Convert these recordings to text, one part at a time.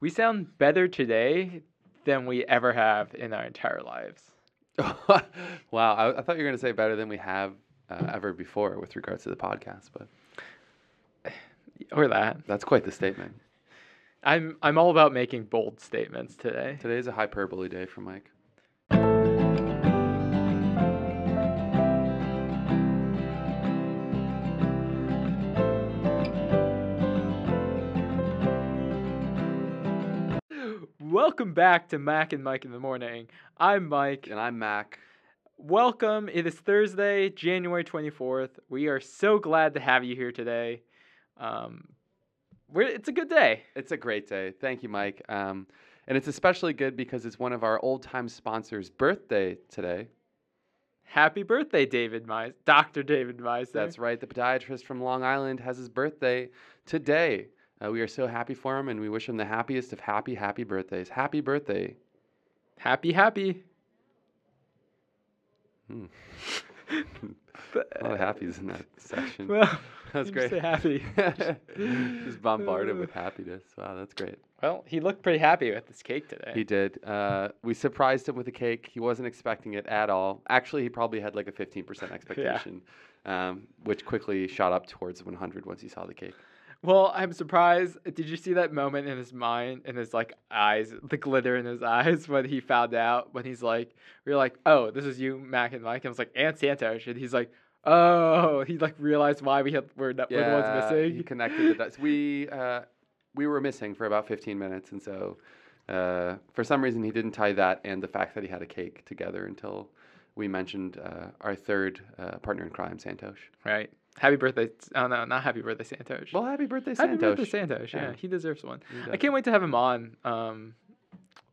We sound better today than we ever have in our entire lives. wow, I, I, thought you were going to say better than we have uh, ever before with regards to the podcast, but or that. That's quite the statement. I'm I'm all about making bold statements today. Today is a hyperbole day for Mike. Welcome back to Mac and Mike in the Morning. I'm Mike. And I'm Mac. Welcome. It is Thursday, January 24th. We are so glad to have you here today. Um, it's a good day. It's a great day. Thank you, Mike. Um, and it's especially good because it's one of our old time sponsors' birthday today. Happy birthday, David Mize, Dr. David Mize. That's right. The podiatrist from Long Island has his birthday today. Uh, we are so happy for him and we wish him the happiest of happy, happy birthdays. Happy birthday. Happy, happy. Hmm. a lot of happies in that section. Well, that's great. Say happy. Just bombarded with happiness. Wow, that's great. Well, he looked pretty happy with this cake today. He did. Uh, we surprised him with a cake. He wasn't expecting it at all. Actually, he probably had like a 15% expectation, yeah. um, which quickly shot up towards 100 once he saw the cake. Well, I'm surprised. Did you see that moment in his mind, in his like eyes, the glitter in his eyes when he found out? When he's like, we are like, oh, this is you, Mac and Mike. And I was like, and Santosh, and he's like, oh, he like realized why we had we're, not, yeah, we're the ones missing. He connected the dots. We uh, we were missing for about 15 minutes, and so uh, for some reason he didn't tie that and the fact that he had a cake together until we mentioned uh, our third uh, partner in crime, Santosh. Right. Happy birthday! Oh no, not happy birthday, Santosh. Well, happy birthday, Santosh. Happy birthday, Santosh. Yeah, yeah he deserves one. I can't wait to have him on. Um,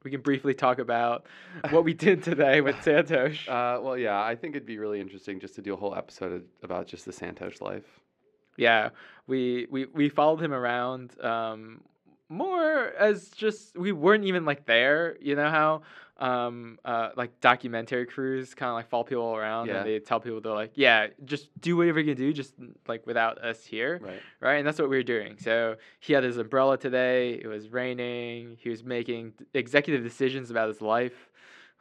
we can briefly talk about what we did today with Santosh. Uh, well, yeah, I think it'd be really interesting just to do a whole episode about just the Santosh life. Yeah, we we we followed him around. Um, more as just we weren't even like there. You know how um uh like documentary crews kind of like follow people around yeah. and they tell people they're like yeah just do whatever you can do just like without us here right right and that's what we were doing so he had his umbrella today it was raining he was making executive decisions about his life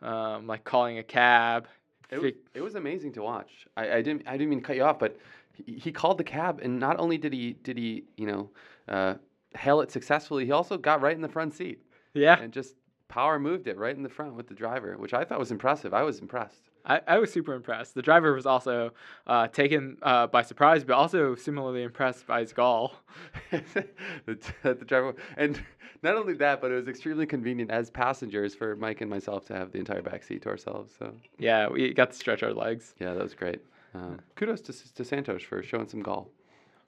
um like calling a cab it was, it was amazing to watch I, I didn't i didn't mean to cut you off but he, he called the cab and not only did he did he you know uh hail it successfully he also got right in the front seat yeah and just power moved it right in the front with the driver, which I thought was impressive. I was impressed. I, I was super impressed. The driver was also uh, taken uh, by surprise, but also similarly impressed by his gall. the, the, driver, and not only that, but it was extremely convenient as passengers for Mike and myself to have the entire back seat to ourselves. So yeah, we got to stretch our legs. Yeah, that was great. Um, kudos to, to Santosh for showing some gall.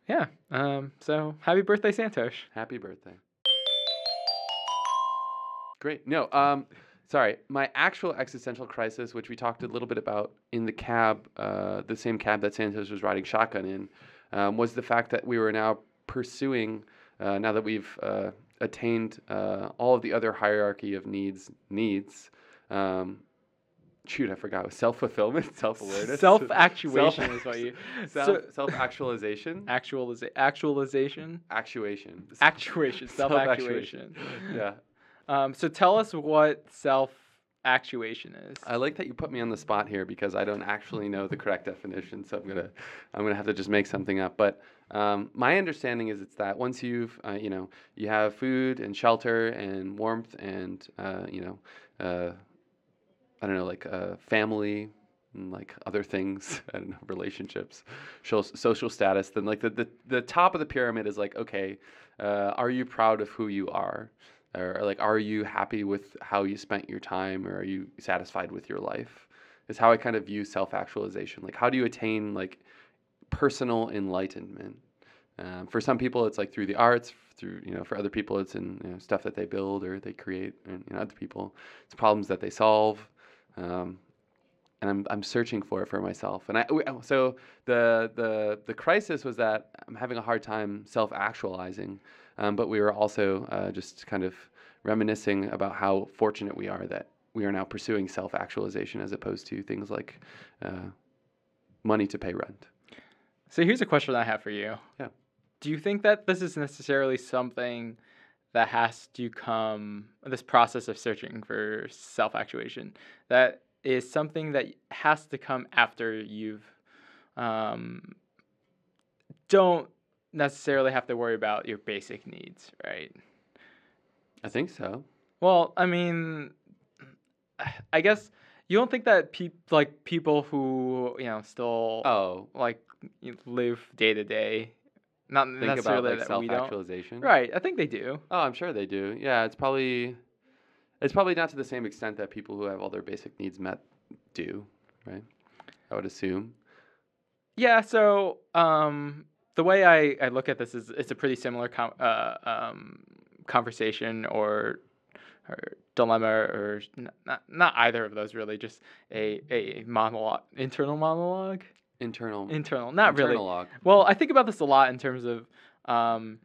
Yeah. Um, so happy birthday, Santosh. Happy birthday. Great. No, um, sorry. My actual existential crisis, which we talked a little bit about in the cab, uh, the same cab that Santosh was riding shotgun in, um, was the fact that we were now pursuing, uh, now that we've uh, attained uh, all of the other hierarchy of needs, needs. Um, shoot, I forgot. Self fulfillment, self awareness, self actuation is what you self self actualization, actualiza- actualization, actuation, actuation, self actuation. yeah, um, so tell us what self actuation is. I like that you put me on the spot here because I don't actually know the correct definition, so I'm gonna I'm gonna have to just make something up. But um, my understanding is it's that once you've uh, you know you have food and shelter and warmth and uh, you know uh, I don't know like uh, family and like other things know relationships, social status. Then like the, the the top of the pyramid is like okay, uh, are you proud of who you are? or, or like are you happy with how you spent your time or are you satisfied with your life is how i kind of view self-actualization like how do you attain like personal enlightenment um, for some people it's like through the arts through you know for other people it's in you know, stuff that they build or they create and you know, other people it's problems that they solve um, and I'm, I'm searching for it for myself and I so the the the crisis was that I'm having a hard time self actualizing um, but we were also uh, just kind of reminiscing about how fortunate we are that we are now pursuing self actualization as opposed to things like uh, money to pay rent. So here's a question I have for you. Yeah. Do you think that this is necessarily something that has to come this process of searching for self actuation that is something that has to come after you've um, don't necessarily have to worry about your basic needs, right? I think so. Well, I mean, I guess you don't think that peop- like people who you know still Oh, like live day to day, not think about like that we don't. Right, I think they do. Oh, I'm sure they do. Yeah, it's probably it's probably not to the same extent that people who have all their basic needs met do, right? I would assume. Yeah, so um, the way I, I look at this is it's a pretty similar com- uh, um, conversation or or dilemma or not not either of those really just a a monologue internal monologue Internal internal not really internal log. Well, I think about this a lot in terms of um,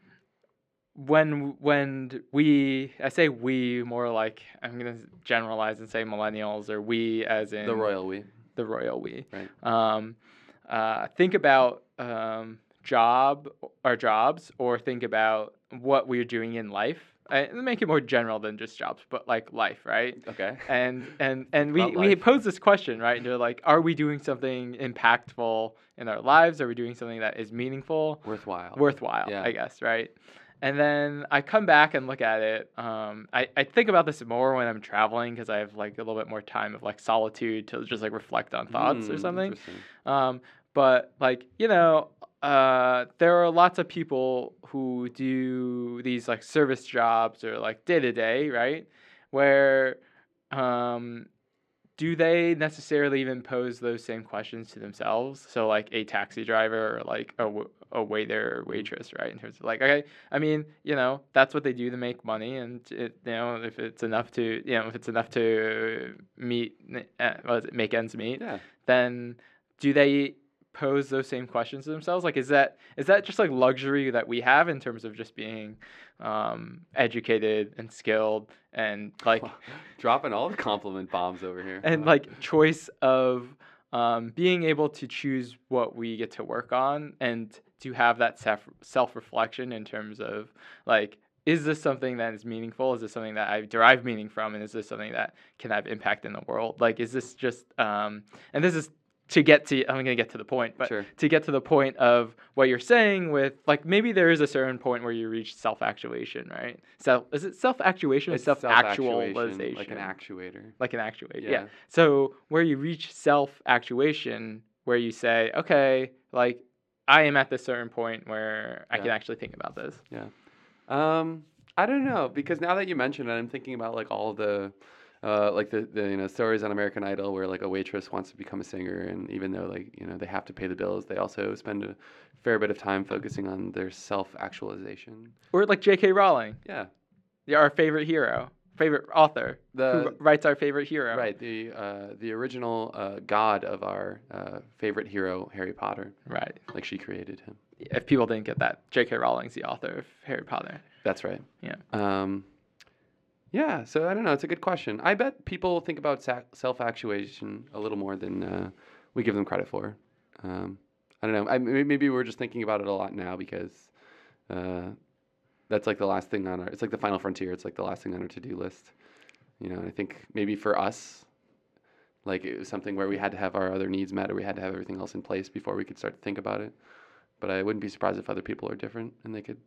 when when we I say we more like I'm gonna generalize and say millennials or we as in The royal we. the royal we. Right. Um, uh, think about um, job or jobs, or think about what we're doing in life. I, make it more general than just jobs, but like life, right? Okay. and and and we, we pose this question right and they're like are we doing something impactful in our lives are we doing something that is meaningful Worthwhile. worthwhile Yeah. i guess right and then i come back and look at it um, I, I think about this more when i'm traveling because i have like a little bit more time of like solitude to just like reflect on thoughts or Hmm, something um, but like you know, uh, there are lots of people who do these like service jobs or like day to day, right? Where um, do they necessarily even pose those same questions to themselves? So like a taxi driver or like a waiter or waitress, right? In terms of like, okay, I mean, you know, that's what they do to make money, and it, you know, if it's enough to, you know, if it's enough to meet, uh, what is it, make ends meet, Yeah. then do they pose those same questions to themselves like is that is that just like luxury that we have in terms of just being um educated and skilled and like dropping all the compliment bombs over here. and like choice of um being able to choose what we get to work on and to have that self self reflection in terms of like is this something that is meaningful? Is this something that I derive meaning from? And is this something that can have impact in the world? Like, is this just, um, and this is to get to, I'm going to get to the point, but sure. to get to the point of what you're saying with, like, maybe there is a certain point where you reach self actuation, right? Self, is it self actuation or self-actualization? like an actuator. Like an actuator. yeah. Yeah. So where you reach self actuation, where you say, okay, like, I am at this certain point where I can actually think about this. Yeah. Um, I don't know because now that you mention it, I'm thinking about like all the, uh, like the, the you know stories on American Idol where like a waitress wants to become a singer, and even though like you know they have to pay the bills, they also spend a fair bit of time focusing on their self actualization. Or like J.K. Rowling. Yeah, Yeah, our favorite hero, favorite author, who the wr- writes our favorite hero. right the uh, the original uh, god of our uh, favorite hero, Harry Potter. Right. Like she created him. If people didn't get that, J.K. Rowling's the author of Harry Potter. That's right. Yeah. Um, yeah. So I don't know. It's a good question. I bet people think about sa- self-actuation a little more than uh, we give them credit for. Um, I don't know. I, maybe we're just thinking about it a lot now because uh, that's like the last thing on our. It's like the final frontier. It's like the last thing on our to-do list. You know. And I think maybe for us, like it was something where we had to have our other needs met, or we had to have everything else in place before we could start to think about it. But I wouldn't be surprised if other people are different and they could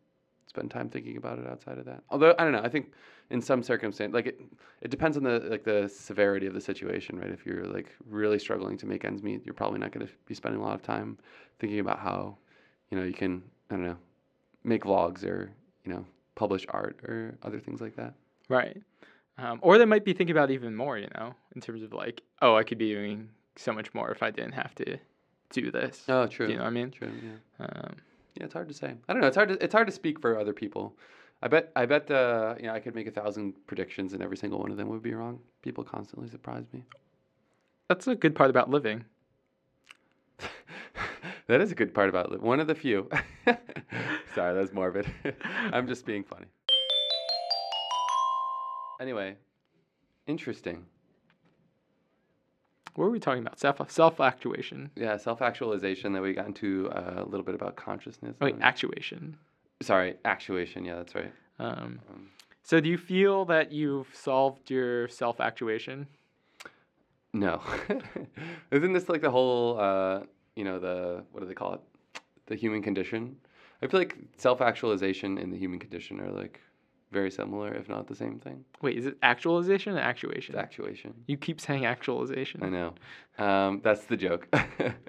spend time thinking about it outside of that. Although I don't know, I think in some circumstance, like it, it depends on the like the severity of the situation, right? If you're like really struggling to make ends meet, you're probably not going to be spending a lot of time thinking about how, you know, you can I don't know, make vlogs or you know publish art or other things like that. Right. Um, or they might be thinking about even more, you know, in terms of like, oh, I could be doing so much more if I didn't have to do this. Oh, true. Do you know what I mean? True. Yeah. Um, Yeah, it's hard to say. I don't know. It's hard to it's hard to speak for other people. I bet I bet uh, you know I could make a thousand predictions and every single one of them would be wrong. People constantly surprise me. that's a good part about living. that is a good part about it. One of the few. Sorry, that was morbid. I'm just being funny. Anyway, interesting. What were we talking about? Self self actuation. Yeah, self-actualization. That we got into uh, a little bit about consciousness. Oh, wait, actuation. Sorry, actuation. Yeah, that's right. Um, Um, So do you feel that you've solved your self actuation? No. Isn't this like the whole, uh, you know, the, what do they call it? The human condition? I feel like self actualization and the human condition are like very similar, if not the same thing. Wait, is it actualization or actuation? It's actuation. You keep saying actualization. I know. Um, that's the joke.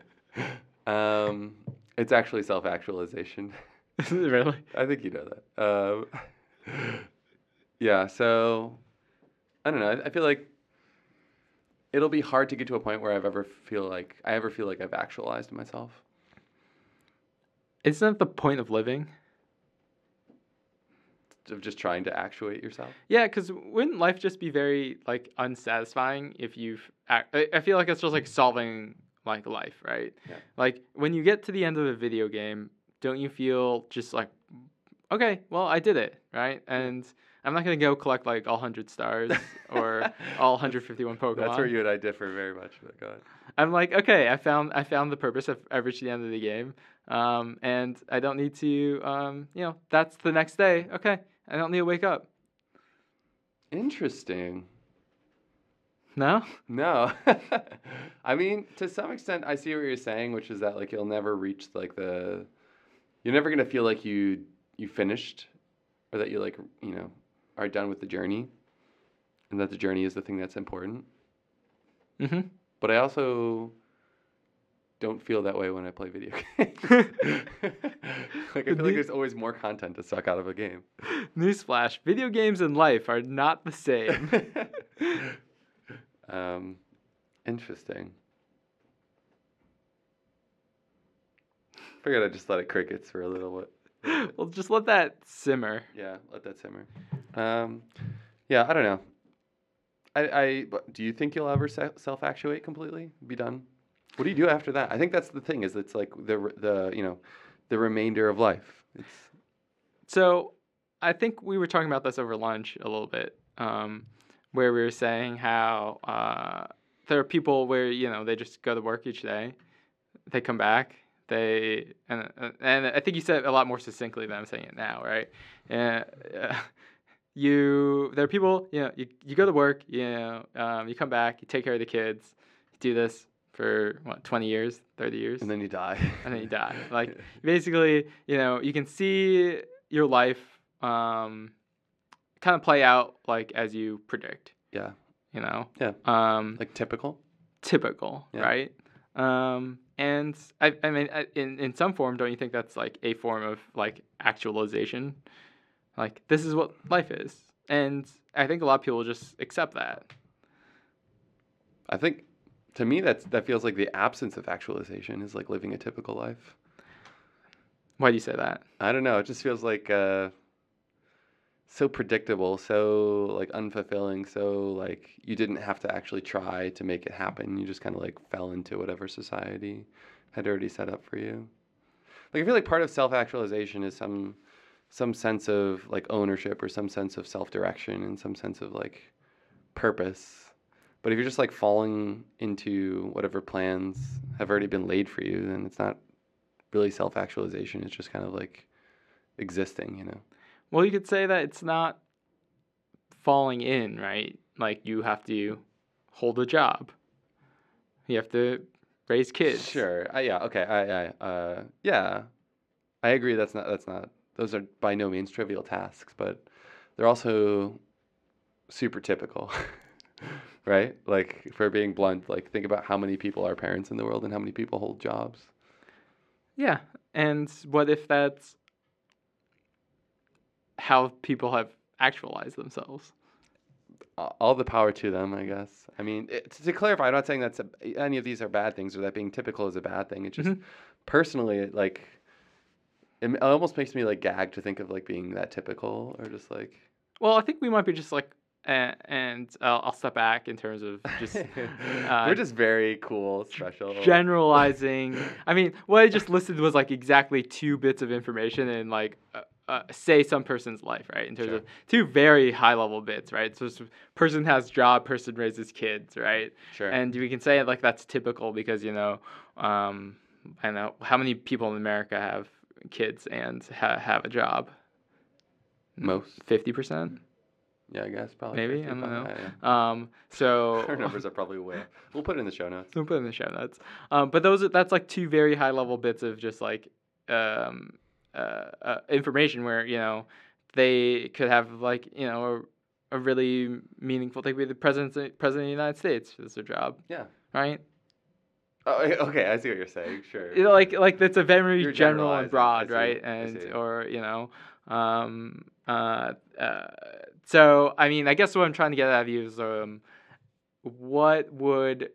um, it's actually self actualization. really? I think you know that. Um, yeah, so I don't know. I, I feel like it'll be hard to get to a point where I've ever feel like I ever feel like I've actualized myself. Isn't that the point of living? Of just trying to actuate yourself. Yeah, because wouldn't life just be very like unsatisfying if you've? ac- I I feel like it's just like solving like life, right? Yeah. Like when you get to the end of a video game, don't you feel just like, okay, well I did it, right? And I'm not gonna go collect like all hundred stars or all 151 Pokemon. That's where you and I differ very much. But go ahead. I'm like, okay, I found I found the purpose. I've, I've reached the end of the game, um, and I don't need to, um, you know, that's the next day. Okay, I don't need to wake up. Interesting. No, No. I mean, to some extent, I see what you're saying, which is that like you'll never reach like the, you're never gonna feel like you you finished, or that you like you know are done with the journey, and that the journey is the thing that's important. mm-hmm. But I also don't feel that way when I play video games. like I feel like there's always more content to suck out of a game. Newsflash: video games and life are not the same. um, interesting. Figured I'd just let it crickets for a little bit. well, just let that simmer. Yeah, let that simmer. Um, yeah, I don't know. I, I do you think you'll ever se- self actuate completely? Be done? What do you do after that? I think that's the thing. Is it's like the the you know, the remainder of life. It's So, I think we were talking about this over lunch a little bit, um, where we were saying how uh, there are people where you know they just go to work each day, they come back, they and uh, and I think you said a lot more succinctly than I'm saying it now, right? Uh, uh, you there are people you know you, you go to work, you know um, you come back, you take care of the kids, you do this for what 20 years, 30 years, and then you die. and then you die. Like basically, you know, you can see your life um, kind of play out like as you predict. yeah, You know. Yeah. Um, like typical. typical, Yeah. right? Um, and I, I mean, I- in in some form, don't you think that's like a form of like actualization? Like this is what life is, and I think a lot of people just accept that. I think to me that's that feels like the absence of actualization is like living a typical life. Why do you say that? I don't know. It just feels like uh, so predictable, so like unfulfilling, so like you didn't have to actually try to make it happen. You just kind of like fell into whatever society had already set up for you. Like I feel like part of self-actualization is some some sense of like ownership or some sense of self-direction and some sense of like purpose. But if you're just like falling into whatever plans have already been laid for you, then it's not really self-actualization. It's just kind of like existing, you know. Well, you could say that it's not falling in, right? Like you have to hold a job. You have to raise kids. Sure. Uh, yeah. Okay. I. I. Uh. Yeah. I agree. That's not. That's not. Those are by no means trivial tasks, but they're also super typical, right? Like, for being blunt, like think about how many people are parents in the world and how many people hold jobs. Yeah. And what if that's how people have actualized themselves? All the power to them, I guess. I mean, it, to clarify, I'm not saying that's a, any of these are bad things or that being typical is a bad thing. It just Mhm. personally, it, like, it almost makes me like gag to think of like being that typical or just like. Well, I think we might be just like, uh, and I'll, I'll step back in terms of just uh, We're just very cool, special. generalizing. I mean, what I just listed was like exactly two bits of information and like uh, uh, say some person's life, right? In terms Sure. of two very high level bits, right? So person has job, person raises kids, right? Sure. And we can say like that's typical because you know, um, I know how many people in America have kids and ha- have a job. Most. Fifty percent. Yeah, I guess probably. Maybe, 50, I don't know. yeah, yeah. Um, so Our numbers are probably way. We'll put it in the show notes. We'll put it in the show notes. Um, but those are, that's like two very high level bits of just like um, uh, uh, information where you know they could have like you know a, a really meaningful thing. Be the president president of the United States. is their job, Yeah. right? Oh, okay. I see what you're saying. Sure. You know, like like that's a very You're general and broad, right? And or you know, um, uh, uh, so I mean, I guess what I'm trying to get out of you is um, what would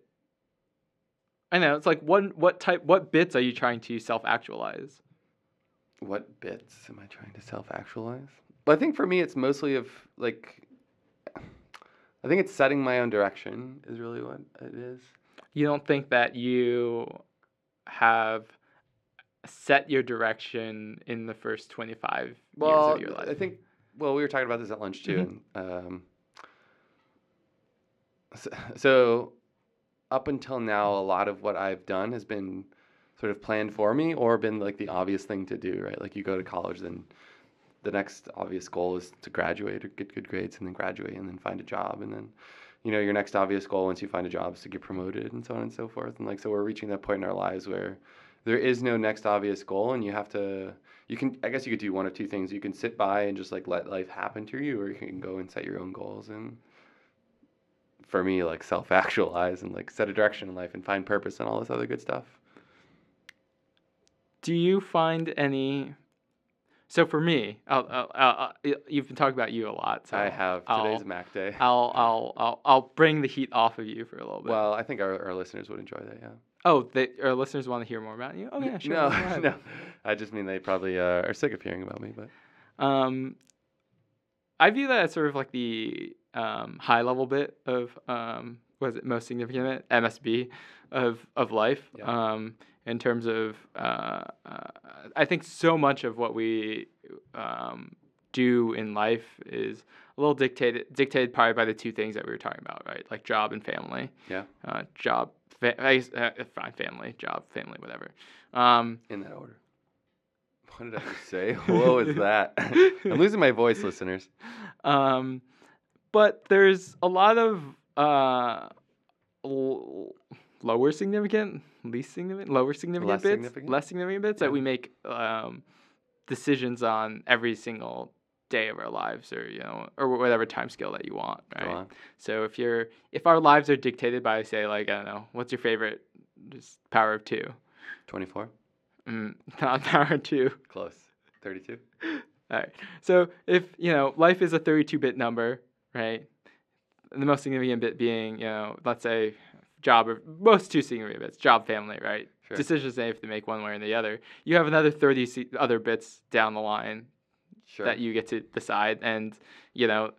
I know it's like what what type what bits are you trying to self actualize? What bits am I trying to self actualize? Well, I think for me, it's mostly of like, I think it's setting my own direction is really what it is. You don't think that you have set your direction in the first 25 years of your life? I think, well, we were talking about this at lunch too. Mhm. And, um, so, so, up until now, a lot of what I've done has been sort of planned for me or been like the obvious thing to do, right? Like you go to college, then the next obvious goal is to graduate or get good grades and then graduate and then find a job. And then, you know, your next obvious goal once you find a job is to get promoted and so on and so forth. And like, so we're reaching that point in our lives where there is no next obvious goal and you have to you can i guess you could do one of two things you can sit by and just like let life happen to you or you can go and set your own goals and for me like self actualize and like set a direction in life and find purpose and all this other good stuff Do you find any? So for me, I'll, I'll, I'll, you've been talking about you a lot. So i have today's mac day I'll, I'll, I'll, I'll bring the heat off of you for a little bit. well i think our, our listeners would enjoy that yeah oh, they, our listeners want to hear more about you. Oh yeah, sure. no no i just mean they probably uh, are sick of hearing about me but Um, I view that as sort of like the um, high level bit of um, was it most significant MSB of of life. Yeah. Um, in terms of, uh, uh, I think so much of what we um, do in life is a little dictated dictated probably by the two things that we were talking about, right? Like job and family. Yeah. Uh, job, fa- I uh, fine, family, job, family, whatever. Um, in that order what did i just say what was that i'm losing my voice listeners Um, but there's a lot of uh, l- lower significant, least significant, lower significant Less bits, significant? less significant bits Yeah. that we make um, decisions on every single day of our lives, or you know, or whatever time scale that you want, right? So if you're if our lives are dictated by say like I don't know, what's your favorite just power of two? 24 Mm, not power of two. close 32 All right. So if you know life is a 32-bit number, right? And the most significant bit being, you know, let's say job or most two significant bits, job, family, right? Sure. Decisions they have to make one way or the other. You have another 30 se- other bits down the line Sure. that you get to decide, and you know,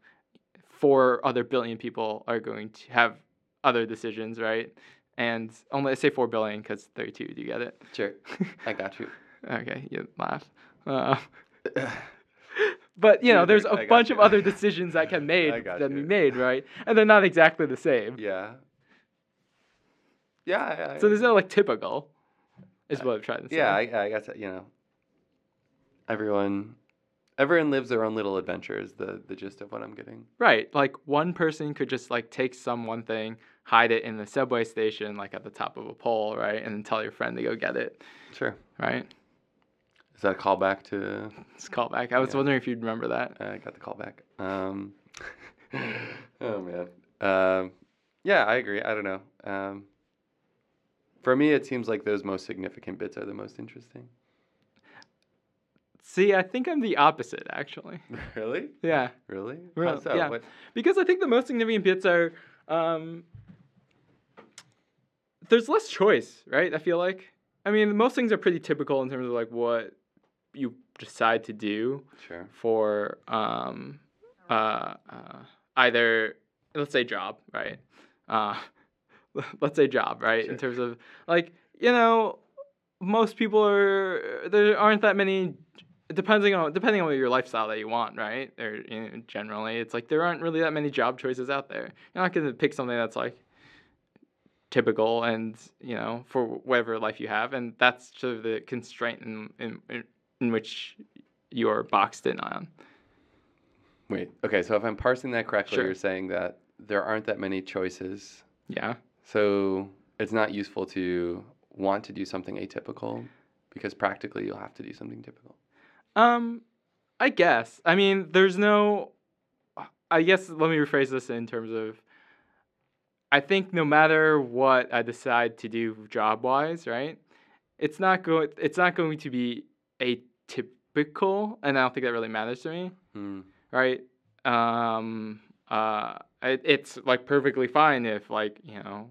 four other billion people are going to have other decisions, right? And only I say four billion because 32. Do you get it? Sure. I got you. Okay, you laugh. Uh, But you know, there's a bunch you. of other decisions that can made that be made, right? And they're not exactly the same. yeah. Yeah. I- So there's no like typical, is what I'm trying to say. Yeah, I, I guess you know. Everyone, everyone lives their own little adventures. The the gist of what I'm getting. right. Like one person could just like take some one thing, hide it in the subway station, like at the top of a pole, right, and then tell your friend to go get it, Sure. right? Is that a callback to? It's callback. I was Yeah. wondering if you'd remember that. I got the callback. Um, oh man. Um, yeah, I agree. I don't know. Um, for me, it seems like those most significant bits are the most interesting. See, I think I'm the opposite actually. really? Yeah. Really? Real- How so? yeah. What? because I think the most significant bits are um, there's less choice, right? I feel like. I mean, most things are pretty typical in terms of like what you decide to do Sure. for um, uh, uh, either let's say job, right? Uh, let's say job, right? Sure. In terms of like you know, most people are there aren't that many. Depending on depending on your lifestyle that you want, right? Or you know, generally, it's like there aren't really that many job choices out there. You're not gonna pick something that's like typical and you know for whatever life you have, and that's sort of the constraint in in, in, in which you're boxed in on. Wait. Okay. So if I'm parsing that correctly, Sure. you're saying that there aren't that many choices. Yeah. So it's not useful to want to do something atypical because practically you'll have to do something typical. Um, I guess. I mean, there's no. I guess let me rephrase this in terms of. I think no matter what I decide to do job wise, right? It's not going. It's not going to be atypical, and I don't think that really matters to me, Hmm. right? Um. Uh. It, it's like perfectly fine if like you know,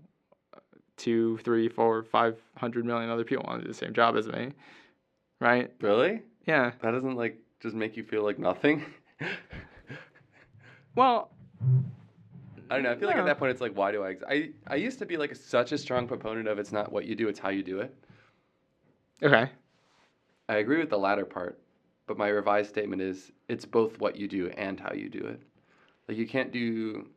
two, three, four, five hundred million other people want to do the same job as me, right? Really? Yeah. That doesn't like just make you feel like nothing. Well, I don't know. I feel like at that point it's like, why do I? Ex- I I used to be like such a strong proponent of it's not what you do, it's how you do it. okay. I agree with the latter part, but my revised statement is it's both what you do and how you do it. Like you can't do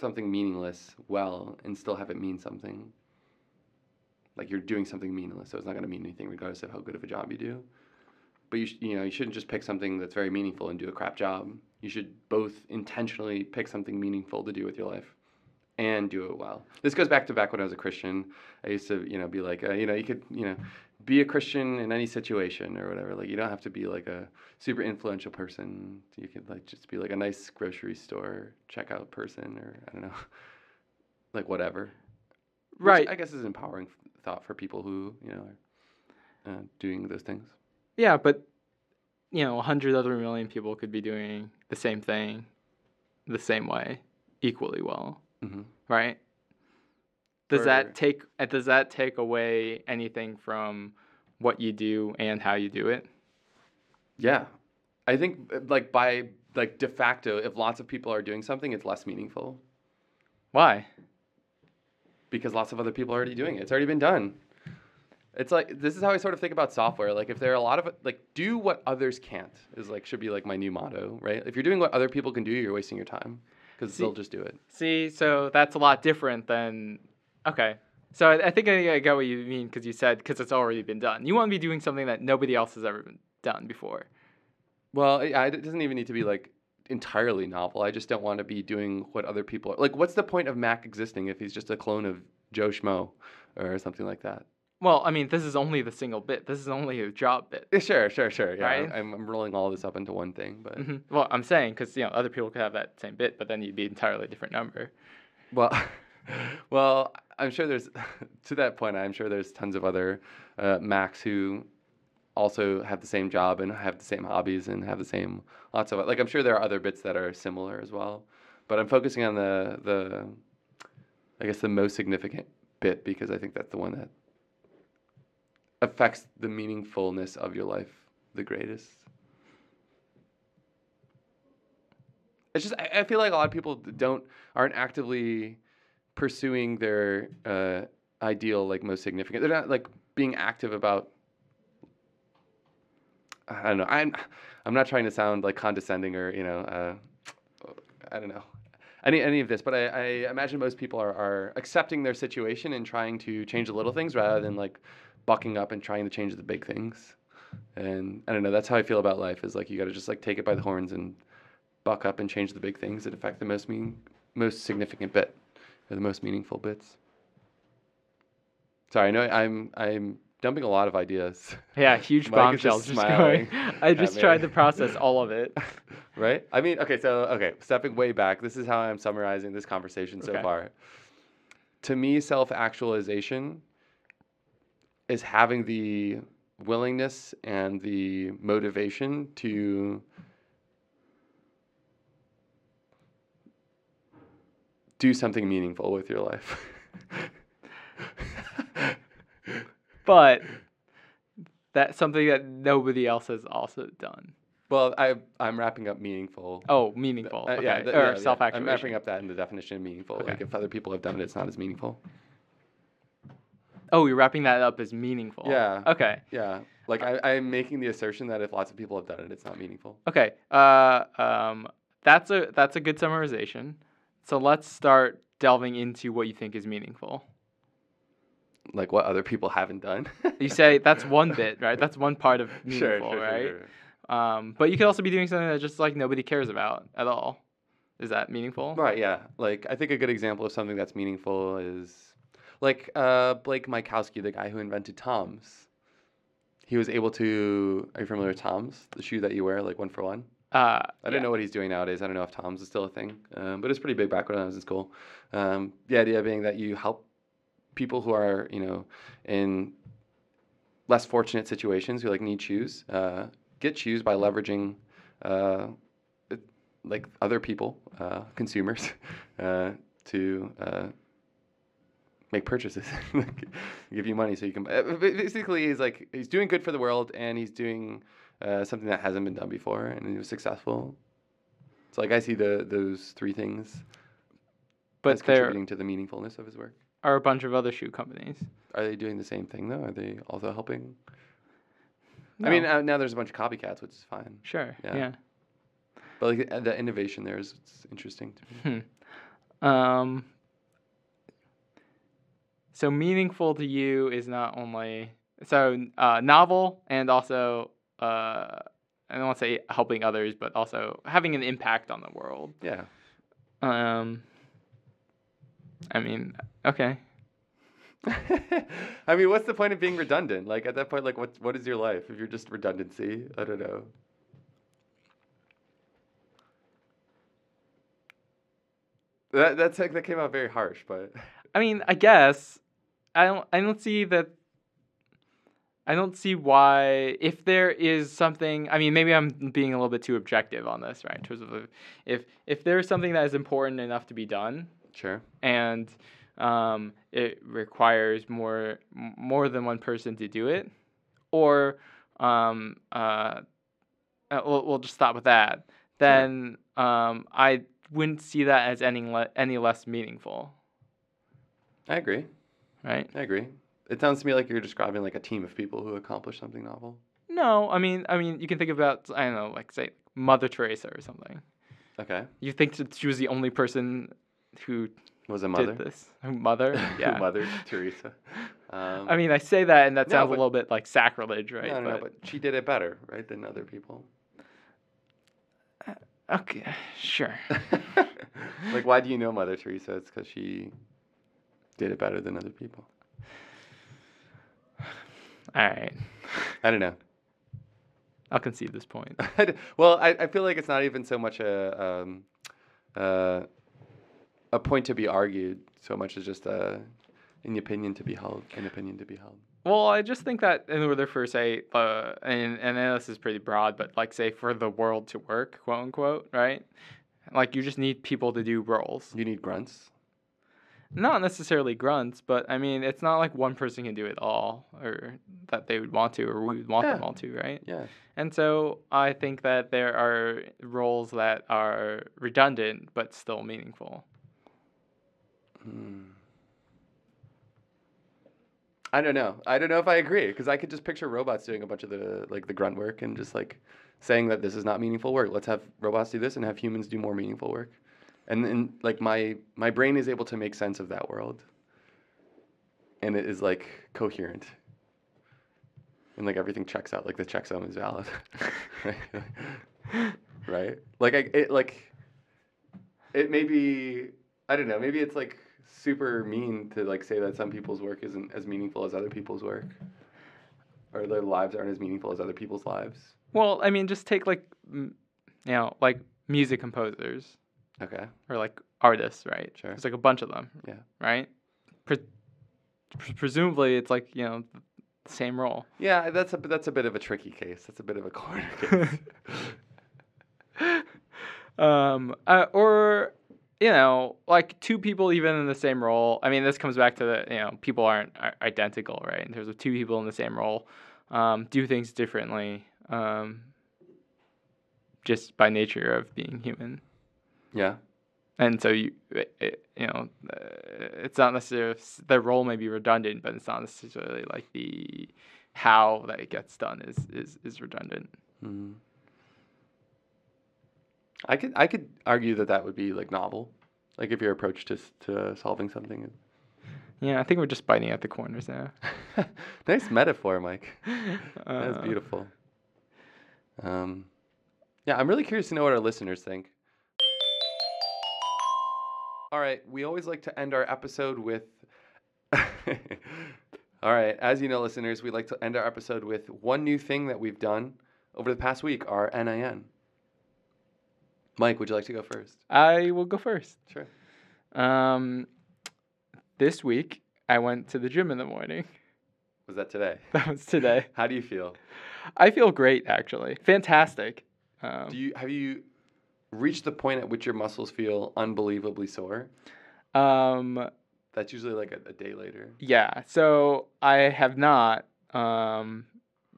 something meaningless well and still have it mean something. Like you're doing something meaningless, so it's not going to mean anything regardless of how good of a job you do. But you sh- you know you shouldn't just pick something that's very meaningful and do a crap job. You should both intentionally pick something meaningful to do with your life and do it well. This goes back to back when I was a Christian. I used to, you know, be like, uh, you know, you could, you know, be a Christian in any situation or whatever. Like, you don't have to be like a super influential person. You could like just be like a nice grocery store checkout person or I don't know, like whatever. Which Right. I guess is an empowering thought for people who, you know, are uh, doing those things. Yeah, but you know, a hundred other million people could be doing the same thing, the same way, equally well, hmm right? Does that take? uh, Does that take away anything from what you do and how you do it? Yeah. I think uh, like by like de facto, if lots of people are doing something, it's less meaningful. Why? because lots of other people are already doing it. It's already been done. It's like this is how I sort of think about software. Like if there are a lot of like do what others can't is like should be like my new motto, right? If you're doing what other people can do, you're wasting your time because they'll just do it. See, so that's a lot different than. Okay. So I, I think I, I get what you mean because you said because it's already been done. You want to be doing something that nobody else has ever been done before. Well, it, it doesn't even need to be like entirely novel. I just don't want to be doing what other people are. Like, what's the point of Mac existing if he's just a clone of Joe Schmo or something like that? Well, I mean, this is only the single bit. This is only a job bit. Yeah, sure, sure, sure. Yeah, Right? I'm, I'm rolling all this up into one thing, but hmm Well, I'm saying because you know other people could have that same bit, but then you'd be entirely different number. Well, well, I'm sure there's to that point. I'm sure there's tons of other uh, Macs who also have the same job and have the same hobbies and have the same lots of like. I'm sure there are other bits that are similar as well, but I'm focusing on the the I guess the most significant bit because I think that's the one that affects the meaningfulness of your life the greatest. It's just I, I feel like a lot of people don't aren't actively pursuing their uh, ideal like most significant. They're not like being active about. I don't know. I'm I'm not trying to sound like condescending or you know uh, I don't know any any of this, but I, I imagine most people are, are accepting their situation and trying to change the little things rather than like bucking up and trying to change the big things. And I don't know. That's how I feel about life. Is like you got to just like take it by the horns and buck up and change the big things that affect the most mean, most significant bit, or the most meaningful bits. Sorry, I know I'm I'm dumping a lot of ideas. Yeah, huge bombshells just just going. I just tried to process all of it. right? I mean, okay, so okay, stepping way back, this is how I'm summarizing this conversation so Okay. far. To me, self-actualization is having the willingness and the motivation to do something meaningful with your life. But that's something that nobody else has also done. well, I I'm wrapping up meaningful. Oh, meaningful. Uh, okay. yeah, th- or yeah, yeah. self I'm wrapping up that in the definition of meaningful. Okay. Like if other people have done it, it's not as meaningful. Oh, you're wrapping that up as meaningful. Yeah. Okay. Yeah, like I, I'm making the assertion that if lots of people have done it, it's not meaningful. Okay. Uh, um, that's a that's a good summarization. So let's start delving into what you think is meaningful. Like what other people haven't done. You say that's one bit, right? That's one part of meaningful, sure, sure, right? sure. Um, but you could also be doing something that just like nobody cares about at all. Is that meaningful? Right. Yeah. Like I think a good example of something that's meaningful is like uh, Blake Mycoskie, the guy who invented Toms. He was able to. Are you familiar with Toms, the shoe that you wear, like one for one? Uh, I don't know what he's doing nowadays. I don't know if Toms is still a thing, um, but it's pretty big back when I was in school. Um, the idea being that you help people who are, you know, in less fortunate situations who like need shoes, uh, get shoes by leveraging uh, like other people, uh, consumers, uh, to uh, make purchases, give you money so you can. Basically, he's like he's doing good for the world, and he's doing uh, something that hasn't been done before, and it was successful. So like I see the those three things but contributing to the meaningfulness of his work. are a bunch of other shoe companies. Are they doing the same thing though? Are they also helping? I mean, uh, now there's a bunch of copycats, which is fine. sure. yeah. yeah. But like uh, the innovation there is interesting to me. Um, so meaningful to you is not only so uh, novel and also uh, I don't want to say helping others, but also having an impact on the world. Yeah. Um, I mean, okay. I mean, what's the point of being redundant? Like at that point, like what what is your life if you're just redundancy? I don't know. That that's like that came out very harsh, but I mean, I guess I don't. I don't see that. I don't see why if there is something. I mean, maybe I'm being a little bit too objective on this, right? In terms of if if there's something that is important enough to be done, sure. and um, it requires more more than one person to do it, or um, uh, uh, we'll, we'll just stop with that. Then um, I wouldn't see that as any le- any less meaningful, I agree. right? I agree. It sounds to me like you're describing like a team of people who accomplish something novel. No, I mean, I mean, you can think about I don't know, like say Mother Teresa or something. Okay. You think that she was the only person who Was a mother. did this? Mother, yeah. Mother Teresa. Um, I mean, I say that, and that No, sounds but- a little bit like sacrilege, right? no, no, no, but she did it better, right, than other people. okay, sure. like, why do you know Mother Teresa? It's because she did it better than other people. All right, I don't know. I'll concede this point. Well, I, I feel like it's not even so much a um, uh, a point to be argued, so much as just a an opinion to be held, an opinion to be held. Well, I just think that in order for say, uh, and and this is pretty broad, but like say for the world to work, quote unquote, right? Like you just need people to do roles. You need grunts. Not necessarily grunts, but I mean, it's not like one person can do it all, or that they would want to, or we would want them all to, right? Yeah. And so I think that there are roles that are redundant but still meaningful. Hmm. I don't know. I don't know if I agree because I could just picture robots doing a bunch of the like the grunt work and just like saying that this is not meaningful work. Let's have robots do this and have humans do more meaningful work. And then like my my brain is able to make sense of that world. And it is like coherent. And like everything checks out. Like the checksum is valid. right? right? Like I it like it may be I don't know, maybe it's like super mean to like say that some people's work isn't as meaningful as other people's work. Or their lives aren't as meaningful as other people's lives. Well, I mean, just take like, you know, like music composers Okay. or like artists, right? Sure. There's like a bunch of them. Yeah. Right. Pre- pre- presumably, it's like you know, the same role. Yeah, that's a that's a bit of a tricky case. That's a bit of a corner case. um, uh, or you know, like two people even in the same role. I mean, this comes back to the you know, people aren't identical, right? In terms of two people in the same role, um, do things differently, um, just by nature of being human. Yeah. And so you, it, it- you know, uh, it's not necessarily the role may be redundant, but it's not necessarily like the how that it gets done is is is redundant. Hmm. I could I could argue that that would be like novel, like if your approach to to solving something. Yeah, I think we're just biting at the corners now. nice metaphor, Mike. That's Uh, beautiful. Um, yeah, I'm really curious to know what our listeners think. All right, we always like to end our episode with. All right, as you know, listeners, we like to end our episode with one new thing that we've done over the past week, our NIN. Mike, would you like to go first? I will go first. Sure. Um, this week I went to the gym in the morning. Was that today? That was today. How do you feel? I feel great actually. Fantastic. Um, Do you have you reached the point at which your muscles feel unbelievably sore? um, That's usually like a, a day later. yeah. So I have not um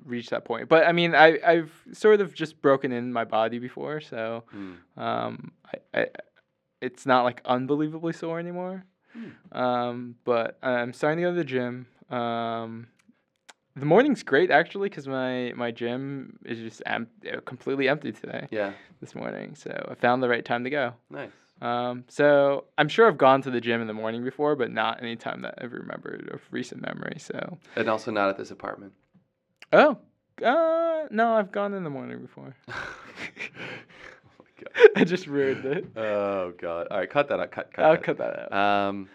reached that point, but I mean, I I've sort of just broken in my body before, so Hmm. um, I, I it's not like unbelievably sore anymore. Hmm. Um, but I'm starting to go to the gym. Um, the morning's great actually because my my gym is just em- uh, completely empty today Yeah, this morning. So I found the right time to go. nice. Um, so I'm sure I've gone to the gym in the morning before, but not any time that I've remembered of recent memory. So And also not at this apartment. oh, uh, no, I've gone in the morning before. oh my god. I just ruined it. Oh god. All right, cut that out. Cut. cut I'll that. cut that out. Um.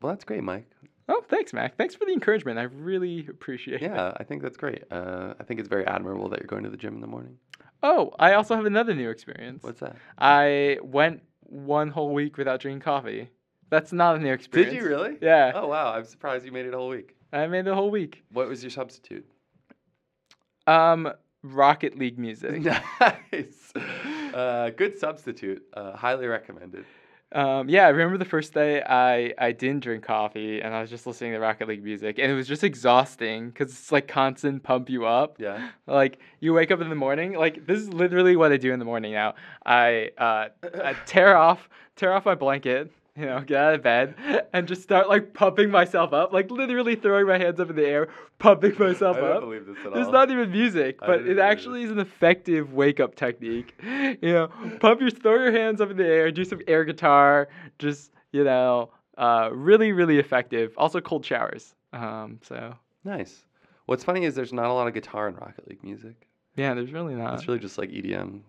Well, that's great, Mike. Oh, thanks, Mac. Thanks for the encouragement. I really appreciate it. Yeah, I think that's great. Uh, I think it's very admirable that you're going to the gym in the morning. Oh, I also have another new experience. What's that? I went one whole week without drinking coffee. That's not a new experience. Did you really? Yeah, Oh wow, I'm surprised you made it a whole week. I made the whole week. What was your substitute? Um, Rocket League music. nice. Uh, good substitute. Uh, highly recommended. Um, yeah, I remember the first day I I didn't drink coffee and I was just listening to Rocket League music and it was just exhausting because it's like constant pump you up. Yeah. Like you wake up in the morning, like this is literally what I do in the morning now. I uh, I tear off tear off my blanket, you know, get out of bed and just start like pumping myself up, like literally throwing my hands up in the air, pumping myself I don't up. believe this at There's all. not even music, but it actually is an effective wake up technique. You know, pump your throw your hands up in the air, do some air guitar, just you know, uh, really really effective. Also cold showers. Um, so Nice. What's funny is there's not a lot of guitar in Rocket League music. yeah, there's really not. It's really just like EDM.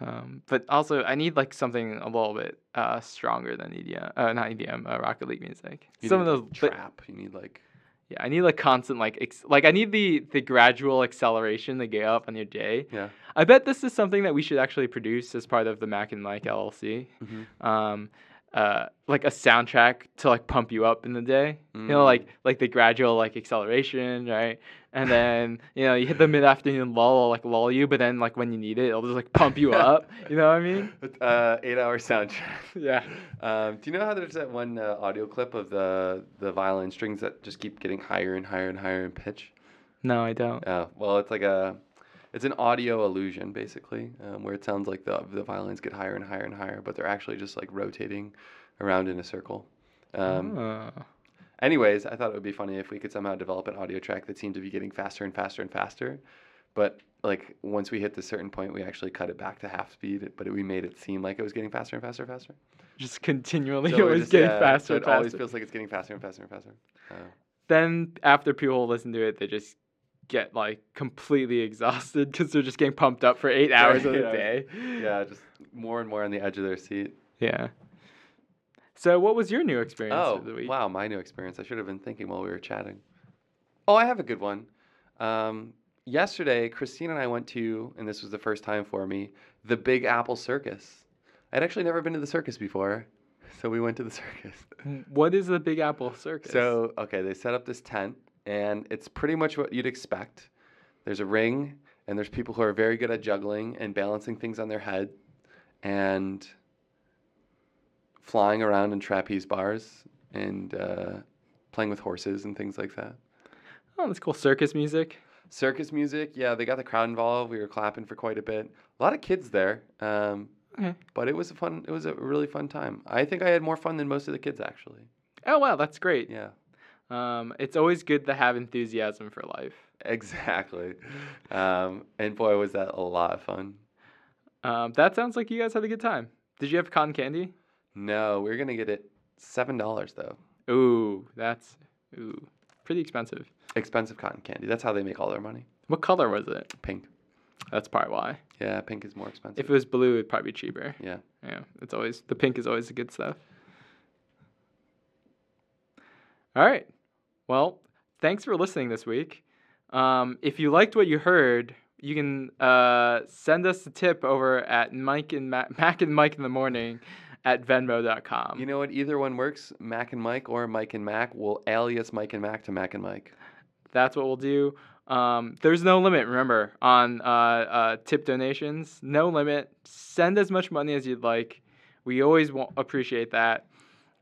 Um, but also, I need like something a little bit uh, stronger than EDM, uh, not EDM, uh, Rocket League music. You Some of those, like, but- trap. You need like yeah, I need like constant like, ex- like I need the the gradual acceleration to get up on your day. yeah. I bet this is something that we should actually produce as part of the Mac and Mike LLC. Mm-hmm. Um, uh, like a soundtrack to like pump you up in the day. You know, like like the gradual like acceleration, right? And then you know you hit the mid afternoon lull, like lull you, but then like when you need it, it'll just like pump you up. You know what I mean? Uh, eight hour soundtrack. Yeah. Um, do you know how there's that one uh, audio clip of the the violin strings that just keep getting higher and higher and higher in pitch? No, I don't. Yeah. Well, it's like a, it's an audio illusion basically, um, where it sounds like the the violins get higher and higher and higher, but they're actually just like rotating around in a circle. Um, Ah. Anyways, I thought it would be funny if we could somehow develop an audio track that seemed to be getting faster and faster and faster, but like once we hit this certain point, we actually cut it back to half speed, but we made it seem like it was getting faster and faster and faster. just continually So we're always just- getting yeah, faster so it always feels like it's getting faster and faster and faster. Uh, Then after people listen to it, they just get like completely exhausted because they're just getting pumped up for eight hours of the day. yeah, just more and more on the edge of their seat. Yeah. So what was your new experience Oh, of the week? wow, my new experience. I should have been thinking while we were chatting. Oh, I have a good one. Um, yesterday, Christine and I went to, and this was the first time for me, the Big Apple Circus. I'd actually never been to the circus before, so we went to the circus. What is the Big Apple Circus? So, okay, they set up this tent, and it's pretty much what you'd expect. There's a ring, and there's people who are very good at juggling and balancing things on their head, and flying around in trapeze bars and uh, playing with horses and things like that. oh, that's cool. Circus music. Circus music, yeah, they got the crowd involved. We were clapping for quite a bit. A lot of kids there, um, Okay. but it was a fun. It was a really fun time. I think I had more fun than most of the kids actually. Oh wow, that's great. Yeah. Um, it's always good to have enthusiasm for life. Exactly. Um, and boy, was that a lot of fun. Um, that sounds like you guys had a good time. Did you have cotton candy? No, we are going to get it $7 though. Ooh, that's ooh pretty expensive. Expensive cotton candy. That's how they make all their money. What color was it? Pink. That's probably why. Yeah, pink is more expensive. If it was blue, it'd probably be cheaper. yeah. Yeah, it's always the pink is always the good stuff. All right. Well, thanks for listening this week. Um, if you liked what you heard, you can uh, send us a tip over at Mike and Ma- Mac and Mike in the morning at Venmo.com. You know what? Either one works. Mac and Mike or Mike and Mac will alias Mike and Mac to Mac and Mike. That's what we'll do. Um, there's no limit, remember, on uh, uh, tip donations. No limit. Send as much money as you'd like. We always wa- appreciate that.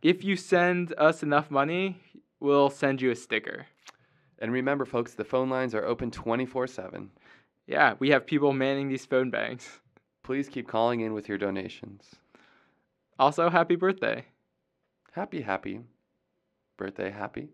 If you send us enough money, we'll send you a sticker. And remember, folks, the phone lines are open 24 7. Yeah, we have people manning these phone banks. Please keep calling in with your donations. Also, happy birthday. Happy, happy birthday, happy.